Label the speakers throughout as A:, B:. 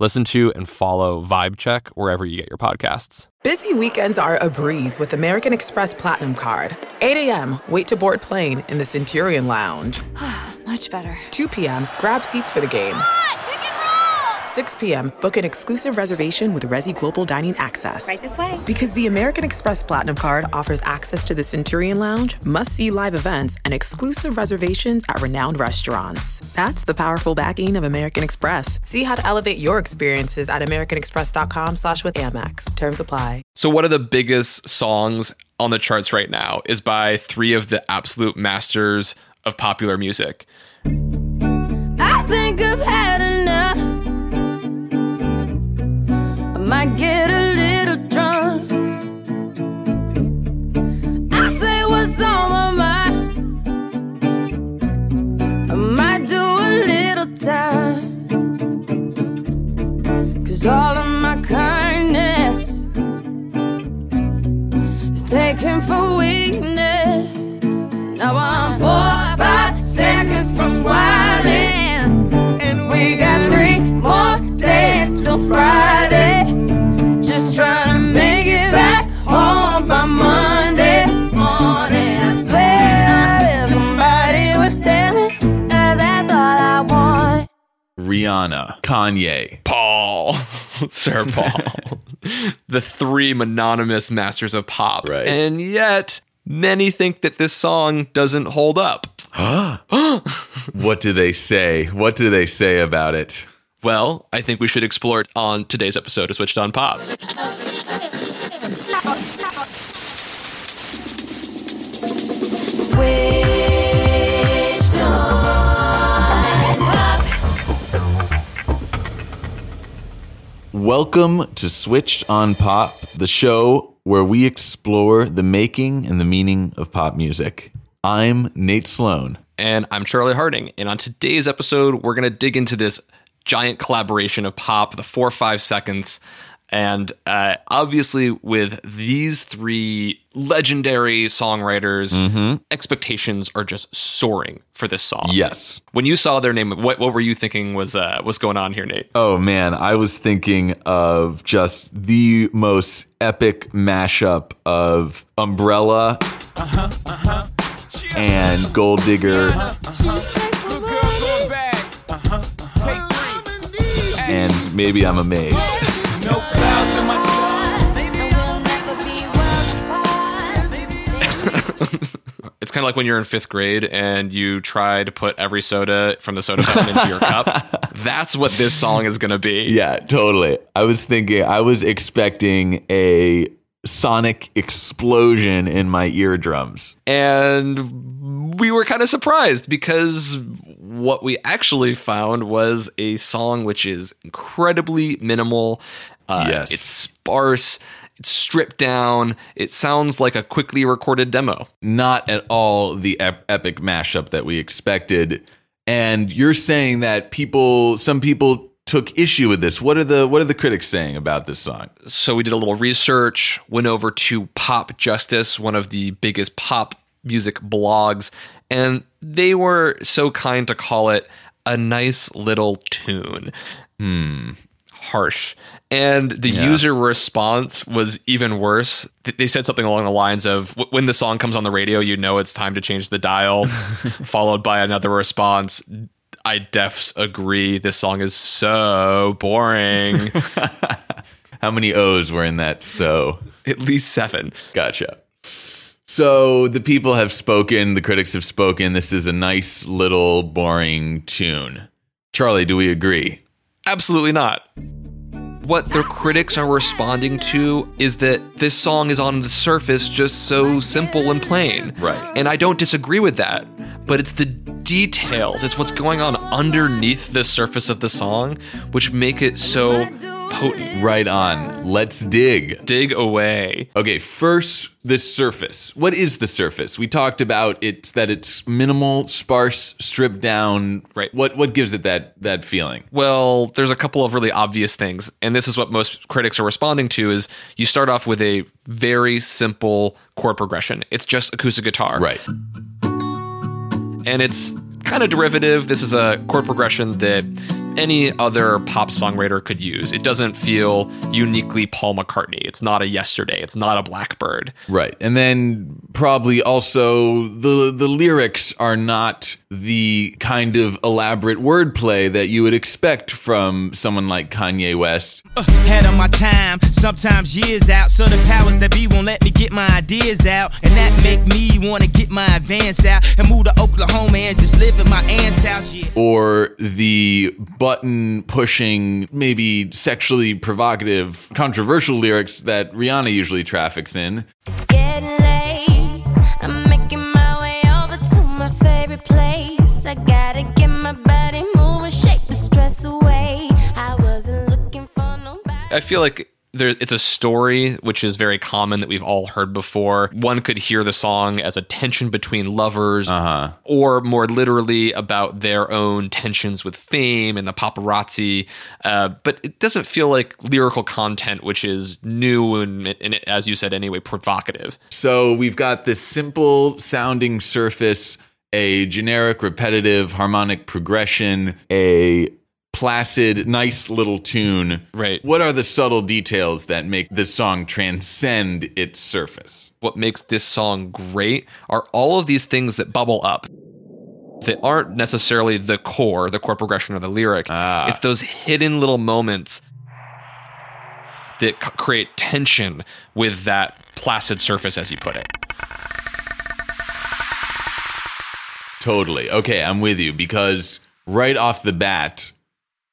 A: Listen to and follow Vibe Check wherever you get your podcasts.
B: Busy weekends are a breeze with American Express Platinum Card. 8 a.m., wait to board plane in the Centurion Lounge.
C: Much better.
B: 2 p.m., grab seats for the game. 6 p.m., book an exclusive reservation with Resy Global Dining Access.
C: Right this way.
B: Because the American Express Platinum Card offers access to the Centurion Lounge, must see live events, and exclusive reservations at renowned restaurants. That's the powerful backing of American Express. See how to elevate your experiences at AmericanExpress.com slash with Amex. Terms apply.
A: So, one of the biggest songs on the charts right now is by three of the absolute masters of popular music.
D: I think I've had I might
E: Kanye.
A: Paul, Sir Paul, the three mononymous masters of pop.
E: Right.
A: And yet, many think that this song doesn't hold up.
E: What do they say? What do they say about it?
A: Well, I think we should explore it on today's episode of Switched on Pop.
D: Switched on
E: Welcome to Switched on Pop, the show where we explore the making and the meaning of pop music. I'm Nate Sloan.
A: And I'm Charlie Harding. And on today's episode, we're going to dig into this giant collaboration of pop, the four or five seconds. And uh, obviously, with these three legendary songwriters, mm-hmm. expectations are just soaring for this song.
E: Yes.
A: When you saw their name, what, what were you thinking was uh, was going on here, Nate?
E: Oh man, I was thinking of just the most epic mashup of Umbrella and Gold Digger. And maybe I'm amazed.
A: It's kind of like when you're in fifth grade and you try to put every soda from the soda fountain into your cup. That's what this song is going to be.
E: Yeah, totally. I was thinking, I was expecting a sonic explosion in my eardrums.
A: And we were kind of surprised because what we actually found was a song which is incredibly minimal. Uh,
E: Yes.
A: It's sparse. It's stripped down. It sounds like a quickly recorded demo.
E: Not at all the ep- epic mashup that we expected. And you're saying that people, some people took issue with this. What are the what are the critics saying about this song?
A: So we did a little research, went over to Popjustice, one of the biggest pop music blogs, and they were so kind to call it a nice little tune. Hmm. Harsh. And the
E: Yeah.
A: user response was even worse. They said something along the lines of when the song comes on the radio, you know it's time to change the dial, followed by another response. I defs agree. This song is so boring.
E: How many O's were in that? So
A: At least seven.
E: Gotcha. So the people have spoken, the critics have spoken. This is a nice little boring tune. Charlie, do we agree?
A: Absolutely not. What the critics are responding to is that this song is on the surface just so simple and plain.
E: Right.
A: And I don't disagree with that. But it's the details, it's what's going on underneath the surface of the song, which make it so potent.
E: Right on. Let's dig.
A: Dig away.
E: Okay, first the surface. What is the surface? We talked about it's that it's minimal, sparse, stripped down.
A: Right.
E: What what gives it that that feeling?
A: Well, there's a couple of really obvious things, and this is what most critics are responding to is you start off with a very simple chord progression. It's just acoustic guitar.
E: Right.
A: and it's kind of derivative. This is a chord progression that any other pop songwriter could use. It doesn't feel uniquely Paul McCartney. It's not a Yesterday. It's not a Blackbird.
E: Right. And then probably also the the lyrics are not the kind of elaborate wordplay that you would expect from someone like Kanye West.
C: Head of my time, sometimes years out. So the powers that be won't let me get my ideas out. And that make me wanna get my advance out and move to Oklahoma and just live at my aunt's house. Yeah.
E: or the button pushing, maybe sexually provocative, controversial lyrics that Rihanna usually traffics in.
D: It's I
A: feel like there, it's a story which is very common that we've all heard before. One could hear the song as a tension between lovers,
E: Uh-huh.
A: or more literally about their own tensions with fame and the paparazzi. Uh, but it doesn't feel like lyrical content, which is new and, and as you said anyway, provocative.
E: So we've got this simple sounding surface, a generic repetitive harmonic progression, a placid, nice little tune.
A: Right.
E: What are the subtle details that make this song transcend its surface?
A: what makes this song great are all of these things that bubble up that aren't necessarily the core, the core progression of the lyric.
E: Ah.
A: It's those hidden little moments that c- create tension with that placid surface, as you put it.
E: Totally. Okay, I'm with you because right off the bat,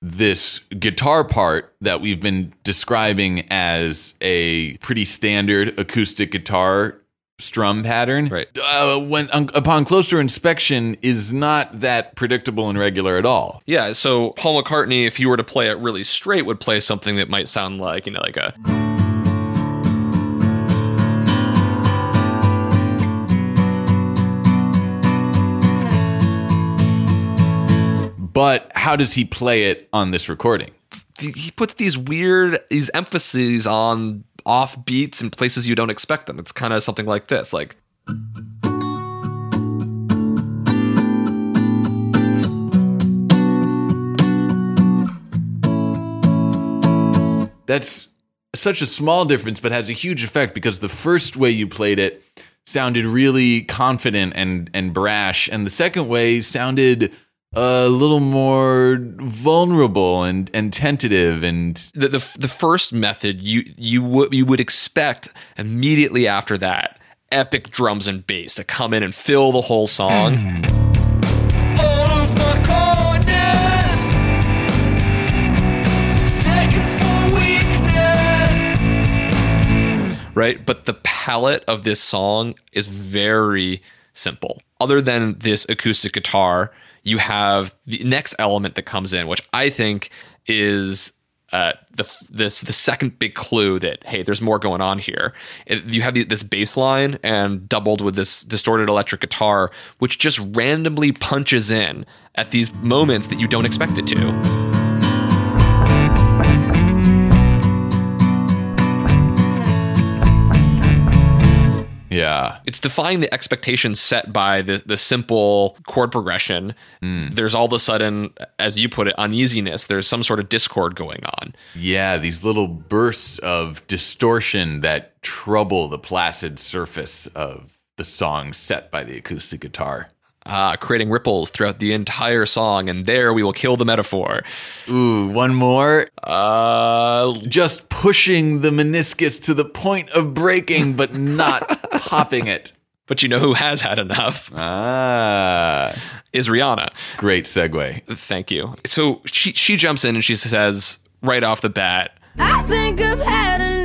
E: this guitar part that we've been describing as a pretty standard acoustic guitar strum pattern,
A: Right.
E: Uh, when upon closer inspection, is not that predictable and regular at all.
A: Yeah, so Paul McCartney, if he were to play it really straight, would play something that might sound like, you know, like a.
E: But how does he play it on this recording?
A: He puts these weird, these emphases on off beats and places you don't expect them. It's kind of something like this, like.
E: That's such a small difference, but has a huge effect because the first way you played it sounded really confident and and brash, and the second way sounded a little more vulnerable and and tentative and
A: the, the the first method you you would you would expect immediately after that epic drums and bass to come in and fill the whole song. Right? But the palette of this song is very simple. Other than this acoustic guitar you have the next element that comes in which i think is uh, the this the second big clue that hey, there's more going on here. It, you have the, this bass line and doubled with this distorted electric guitar, which just randomly punches in at these moments that you don't expect it to.
E: Yeah.
A: It's defying the expectations set by the the simple chord progression. Mm. There's all of a sudden, as you put it, uneasiness. There's some sort of discord going on.
E: Yeah, these little bursts of distortion that trouble the placid surface of the song set by the acoustic guitar.
A: Uh, creating ripples throughout the entire song, and there we will kill the metaphor.
E: Ooh, one more.
A: Uh,
E: Just pushing the meniscus to the point of breaking, but not popping it.
A: but you know who has had enough
E: Ah,
A: is Rihanna.
E: great segue.
A: Thank you. So she she jumps in and she says right off the bat,
D: I think I've had enough.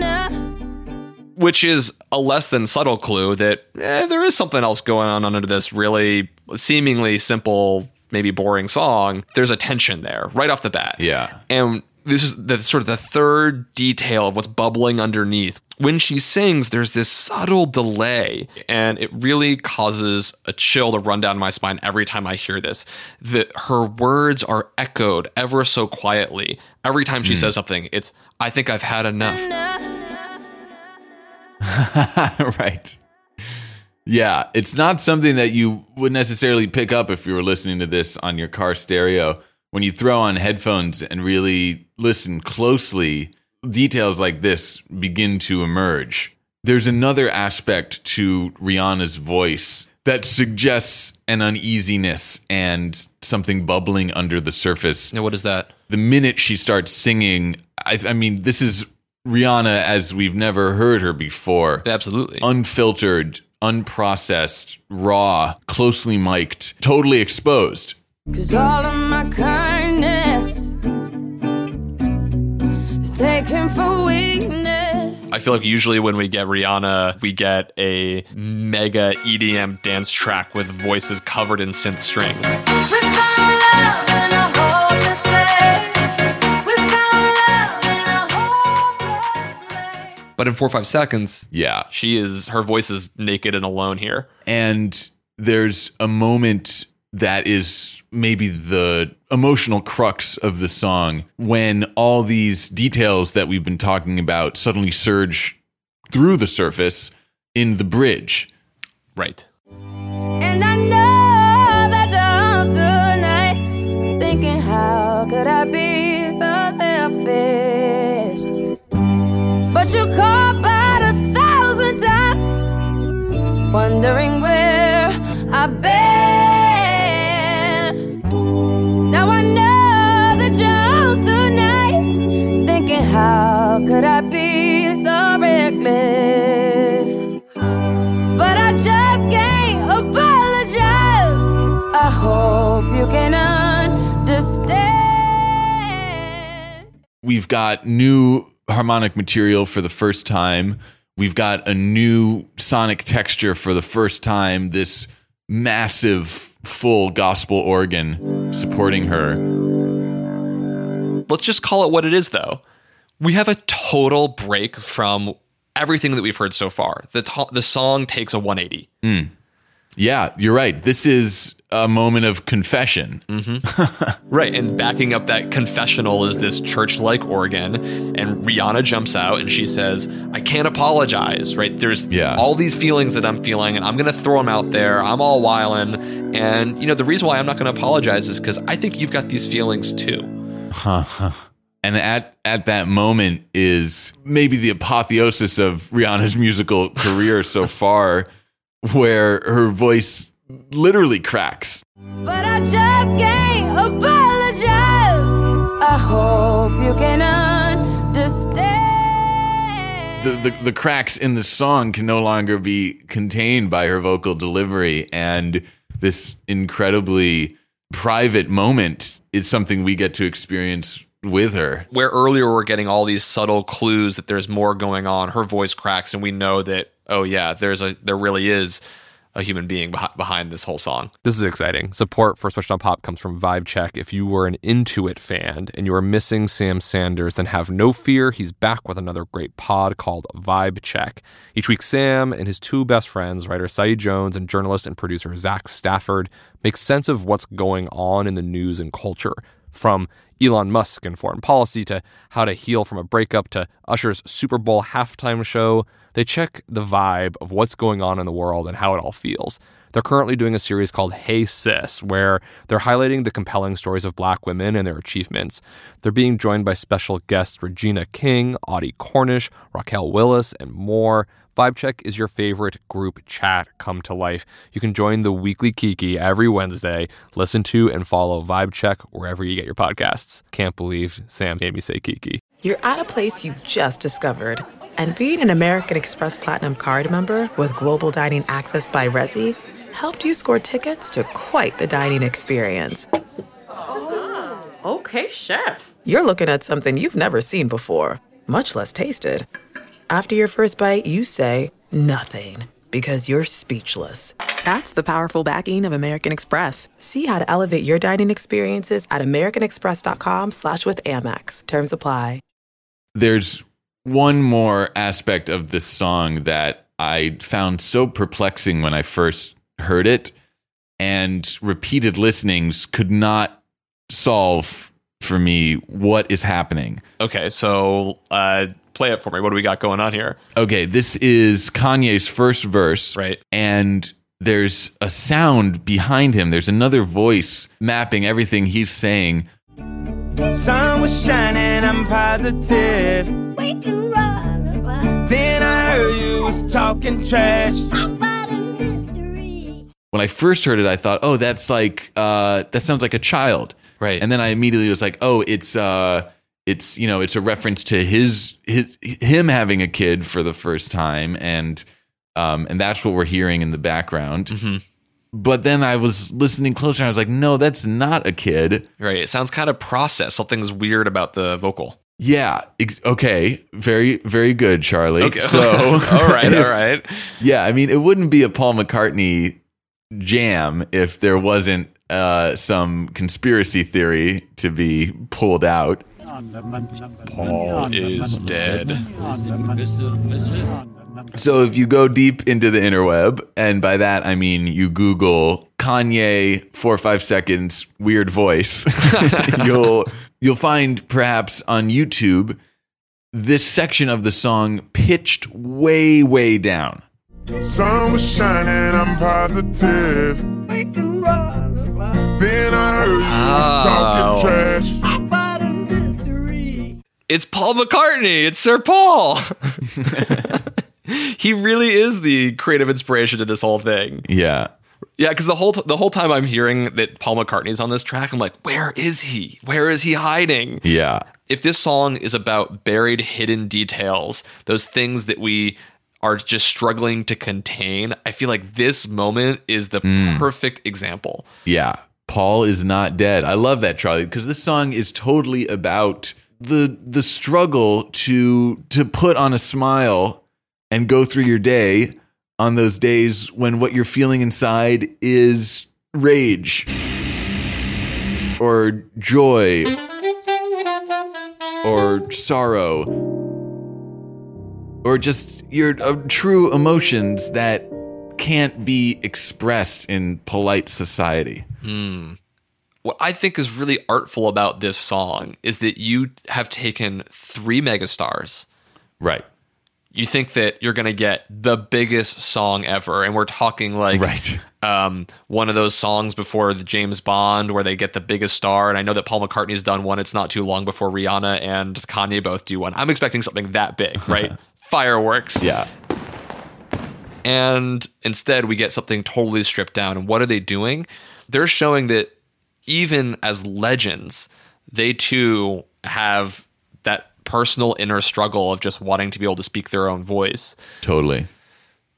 A: Which is a less than subtle clue that eh, there is something else going on under this really seemingly simple, maybe boring song. There's a tension there right off the bat.
E: Yeah.
A: And this is the sort of the third detail of what's bubbling underneath. When she sings, there's this subtle delay, and it really causes a chill to run down my spine every time I hear this. That her words are echoed ever so quietly. Every time she says something, it's, I think I've had enough.
E: right. Yeah, it's not something that you would necessarily pick up if you were listening to this on your car stereo. When you throw on headphones and really listen closely, details like this begin to emerge. There's another aspect to Rihanna's voice that suggests an uneasiness and something bubbling under the surface
A: Now, what is that?
E: the minute she starts singing, I, I mean, this is Rihanna as we've never heard her before.
A: Absolutely.
E: Unfiltered, unprocessed, raw, closely mic'd, totally exposed.
D: Cause all of my kindness is taken for weakness.
A: I feel like usually when we get Rihanna, we get a mega EDM dance track with voices covered in synth strings. But in four or five seconds,
E: Yeah.
A: she is her voice is naked and alone here.
E: And there's a moment that is maybe the emotional crux of the song when all these details that we've been talking about suddenly surge through the surface in the bridge.
A: Right.
E: We've got new harmonic material for the first time. We've got a new sonic texture for the first time. This massive, full gospel organ supporting her.
A: Let's just call it what it is, though. We have a total break from everything that we've heard so far. The, to- the song takes a 180. Hmm.
E: Yeah, you're right. This is a moment of confession. Mm-hmm.
A: Right. And backing up that confessional is this church like organ. And Rihanna jumps out and she says, I can't apologize. Right. There's
E: Yeah.
A: all these feelings that I'm feeling, and I'm going to throw them out there. I'm all wildin'. And, you know, the reason why I'm not going to apologize is because I think you've got these feelings too.
E: And at at that moment is maybe the apotheosis of Rihanna's musical career so far, where her voice literally cracks.
D: But I just can't apologize. I hope you can understand.
E: The, the the cracks in the song can no longer be contained by her vocal delivery, and this incredibly private moment is something we get to experience with her.
A: Where earlier we're getting all these subtle clues that there's more going on, her voice cracks, and we know that, oh, yeah, there's a, there really is a human being beh- behind this whole song. This is exciting. Support for Switched on Pop comes from Vibe Check. If you were an Intuit fan and you are missing Sam Sanders, then have no fear. He's back with another great pod called Vibe Check. Each week, Sam and his two best friends, writer Saeed Jones and journalist and producer Zach Stafford, make sense of what's going on in the news and culture. From Elon Musk and foreign policy to how to heal from a breakup to Usher's Super Bowl halftime show, they check the vibe of what's going on in the world and how it all feels. They're currently doing a series called Hey Sis, where they're highlighting the compelling stories of black women and their achievements. They're being joined by special guests Regina King, Audie Cornish, Raquel Willis, and more. Vibe Check is your favorite group chat come to life. You can join the weekly Kiki every Wednesday. Listen to and follow Vibe Check wherever you get your podcasts. Can't believe Sam made me say Kiki.
B: You're at a place you just discovered. And being an American Express Platinum card member with global dining access by Resy helped you score tickets to quite the dining experience.
F: Oh, Okay, chef.
B: You're looking at something you've never seen before, much less tasted. After your first bite, you say nothing. because you're speechless. That's the powerful backing of American Express. See how to elevate your dining experiences at americanexpress.com slash with Amex. Terms apply.
E: There's one more aspect of this song that I found so perplexing when I first heard it, and repeated listenings could not solve for me what is happening.
A: Okay, so uh, play it for me. What do we got going on here?
E: Okay, this is Kanye's first verse.
A: Right.
E: And there's a sound behind him. There's another voice mapping everything he's saying.
C: Sun was shining, I'm positive. Then I heard you was talking trash.
E: When I first heard it, I thought, oh, that's like, uh, that sounds like a child.
A: Right.
E: And then I immediately was like, oh, it's, uh, it's you know it's a reference to his, his him having a kid for the first time and um and that's what we're hearing in the background
A: Mm-hmm.
E: but then i was listening closer and i was like no that's not a kid
A: Right. It sounds kind of processed. Something's weird about the vocal.
E: yeah ex- okay very very good charlie
A: Okay.
E: so
A: all right. All right.
E: yeah i mean it wouldn't be a paul mccartney jam if there wasn't uh, some conspiracy theory to be pulled out
A: Paul is dead.
E: So if you go deep into the interweb, and by that I mean you Google Kanye four or five seconds weird voice, you'll you'll find perhaps on YouTube this section of the song pitched way way down.
F: Sun was shining, I'm positive.
A: It's Paul McCartney. It's Sir Paul. he really is the creative inspiration to this whole thing.
E: Yeah.
A: Yeah, because the whole t- the whole time I'm hearing that Paul McCartney's on this track, I'm like, where is he? Where is he hiding?
E: Yeah.
A: If this song is about buried, hidden details, those things that we are just struggling to contain, I feel like this moment is the mm. perfect example.
E: Yeah. Paul is not dead. I love that, Charlie, because this song is totally about the the struggle to to put on a smile and go through your day on those days when what you're feeling inside is rage or joy or sorrow or just your uh, true emotions that can't be expressed in polite society.
A: What I think is really artful about this song is that you have taken three megastars.
E: Right.
A: You think that you're going to get the biggest song ever, and we're talking like
E: Right.
A: um, one of those songs before the James Bond where they get the biggest star. And I know that Paul McCartney's done one. It's not too long before Rihanna and Kanye both do one. I'm expecting something that big, right? Fireworks.
E: Yeah.
A: And instead, we get something totally stripped down. And what are they doing? They're showing that even as legends, they too have that personal inner struggle of just wanting to be able to speak their own voice.
E: Totally.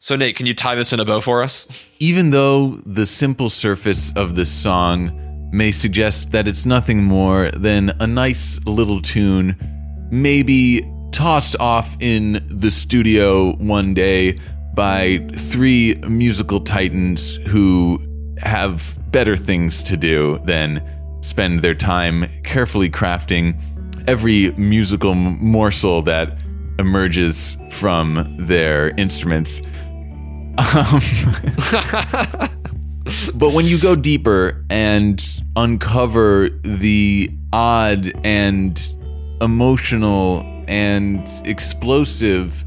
A: So, Nate, can you tie this in a bow for us?
E: Even though the simple surface of this song may suggest that it's nothing more than a nice little tune, maybe tossed off in the studio one day by three musical titans who have better things to do than spend their time carefully crafting every musical morsel that emerges from their instruments. Um, but when you go deeper and uncover the odd and emotional and explosive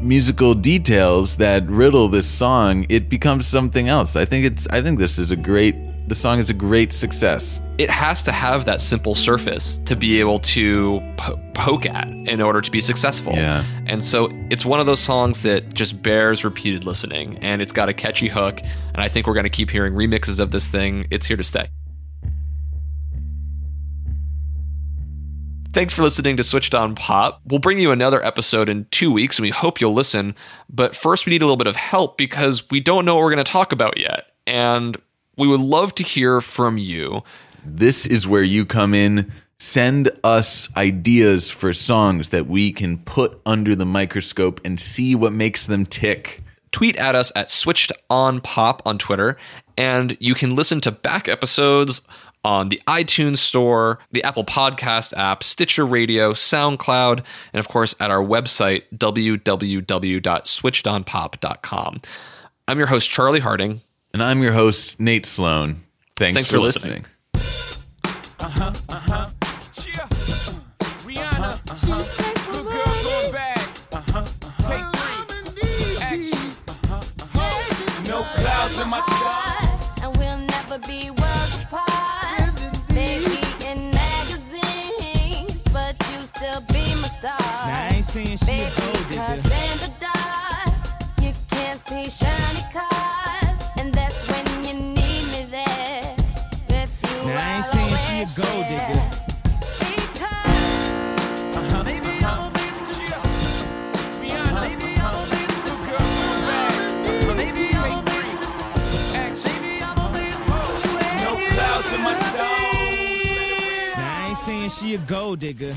E: musical details that riddle this song, it becomes something else. I think it's I think this is a great the song is a great success.
A: it has to have that simple surface to be able to po- poke at in order to be successful.
E: Yeah.
A: And so it's one of those songs that just bears repeated listening and it's got a catchy hook. And I think we're going to keep hearing remixes of this thing. It's here to stay. Thanks for listening to Switched On Pop. We'll bring you another episode in two weeks and we hope you'll listen. But first, we need a little bit of help because we don't know what we're going to talk about yet. And we would love to hear from you.
E: This is where you come in. Send us ideas for songs that we can put under the microscope and see what makes them tick.
A: tweet at us at Switched On Pop on Twitter, and you can listen to back episodes on the iTunes Store, the Apple Podcast app, Stitcher Radio, SoundCloud, and of course at our website, www.switchedonpop.com. I'm your host, Charlie Harding.
E: And I'm your host, Nate Sloan. Thanks,
A: Thanks
E: for,
A: for
E: listening.
C: Rihanna, saying she a
D: Baby,
C: gold
D: cause in the dark, you can't see shiny cars. And that's when you need me there. With you,
C: Now I ain't
D: I'll
C: saying she a gold digger.
D: Because uh-huh.
C: Maybe I'm a big cheer. Rihanna, uh-huh. maybe I'm a big good girl going back. Maybe take three, action. Maybe I'm a big No clouds in my stones. Now I ain't saying she a gold digger.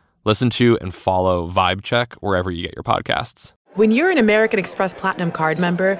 A: Listen to and follow Vibe Check wherever you get your podcasts.
B: When you're an American Express Platinum card member,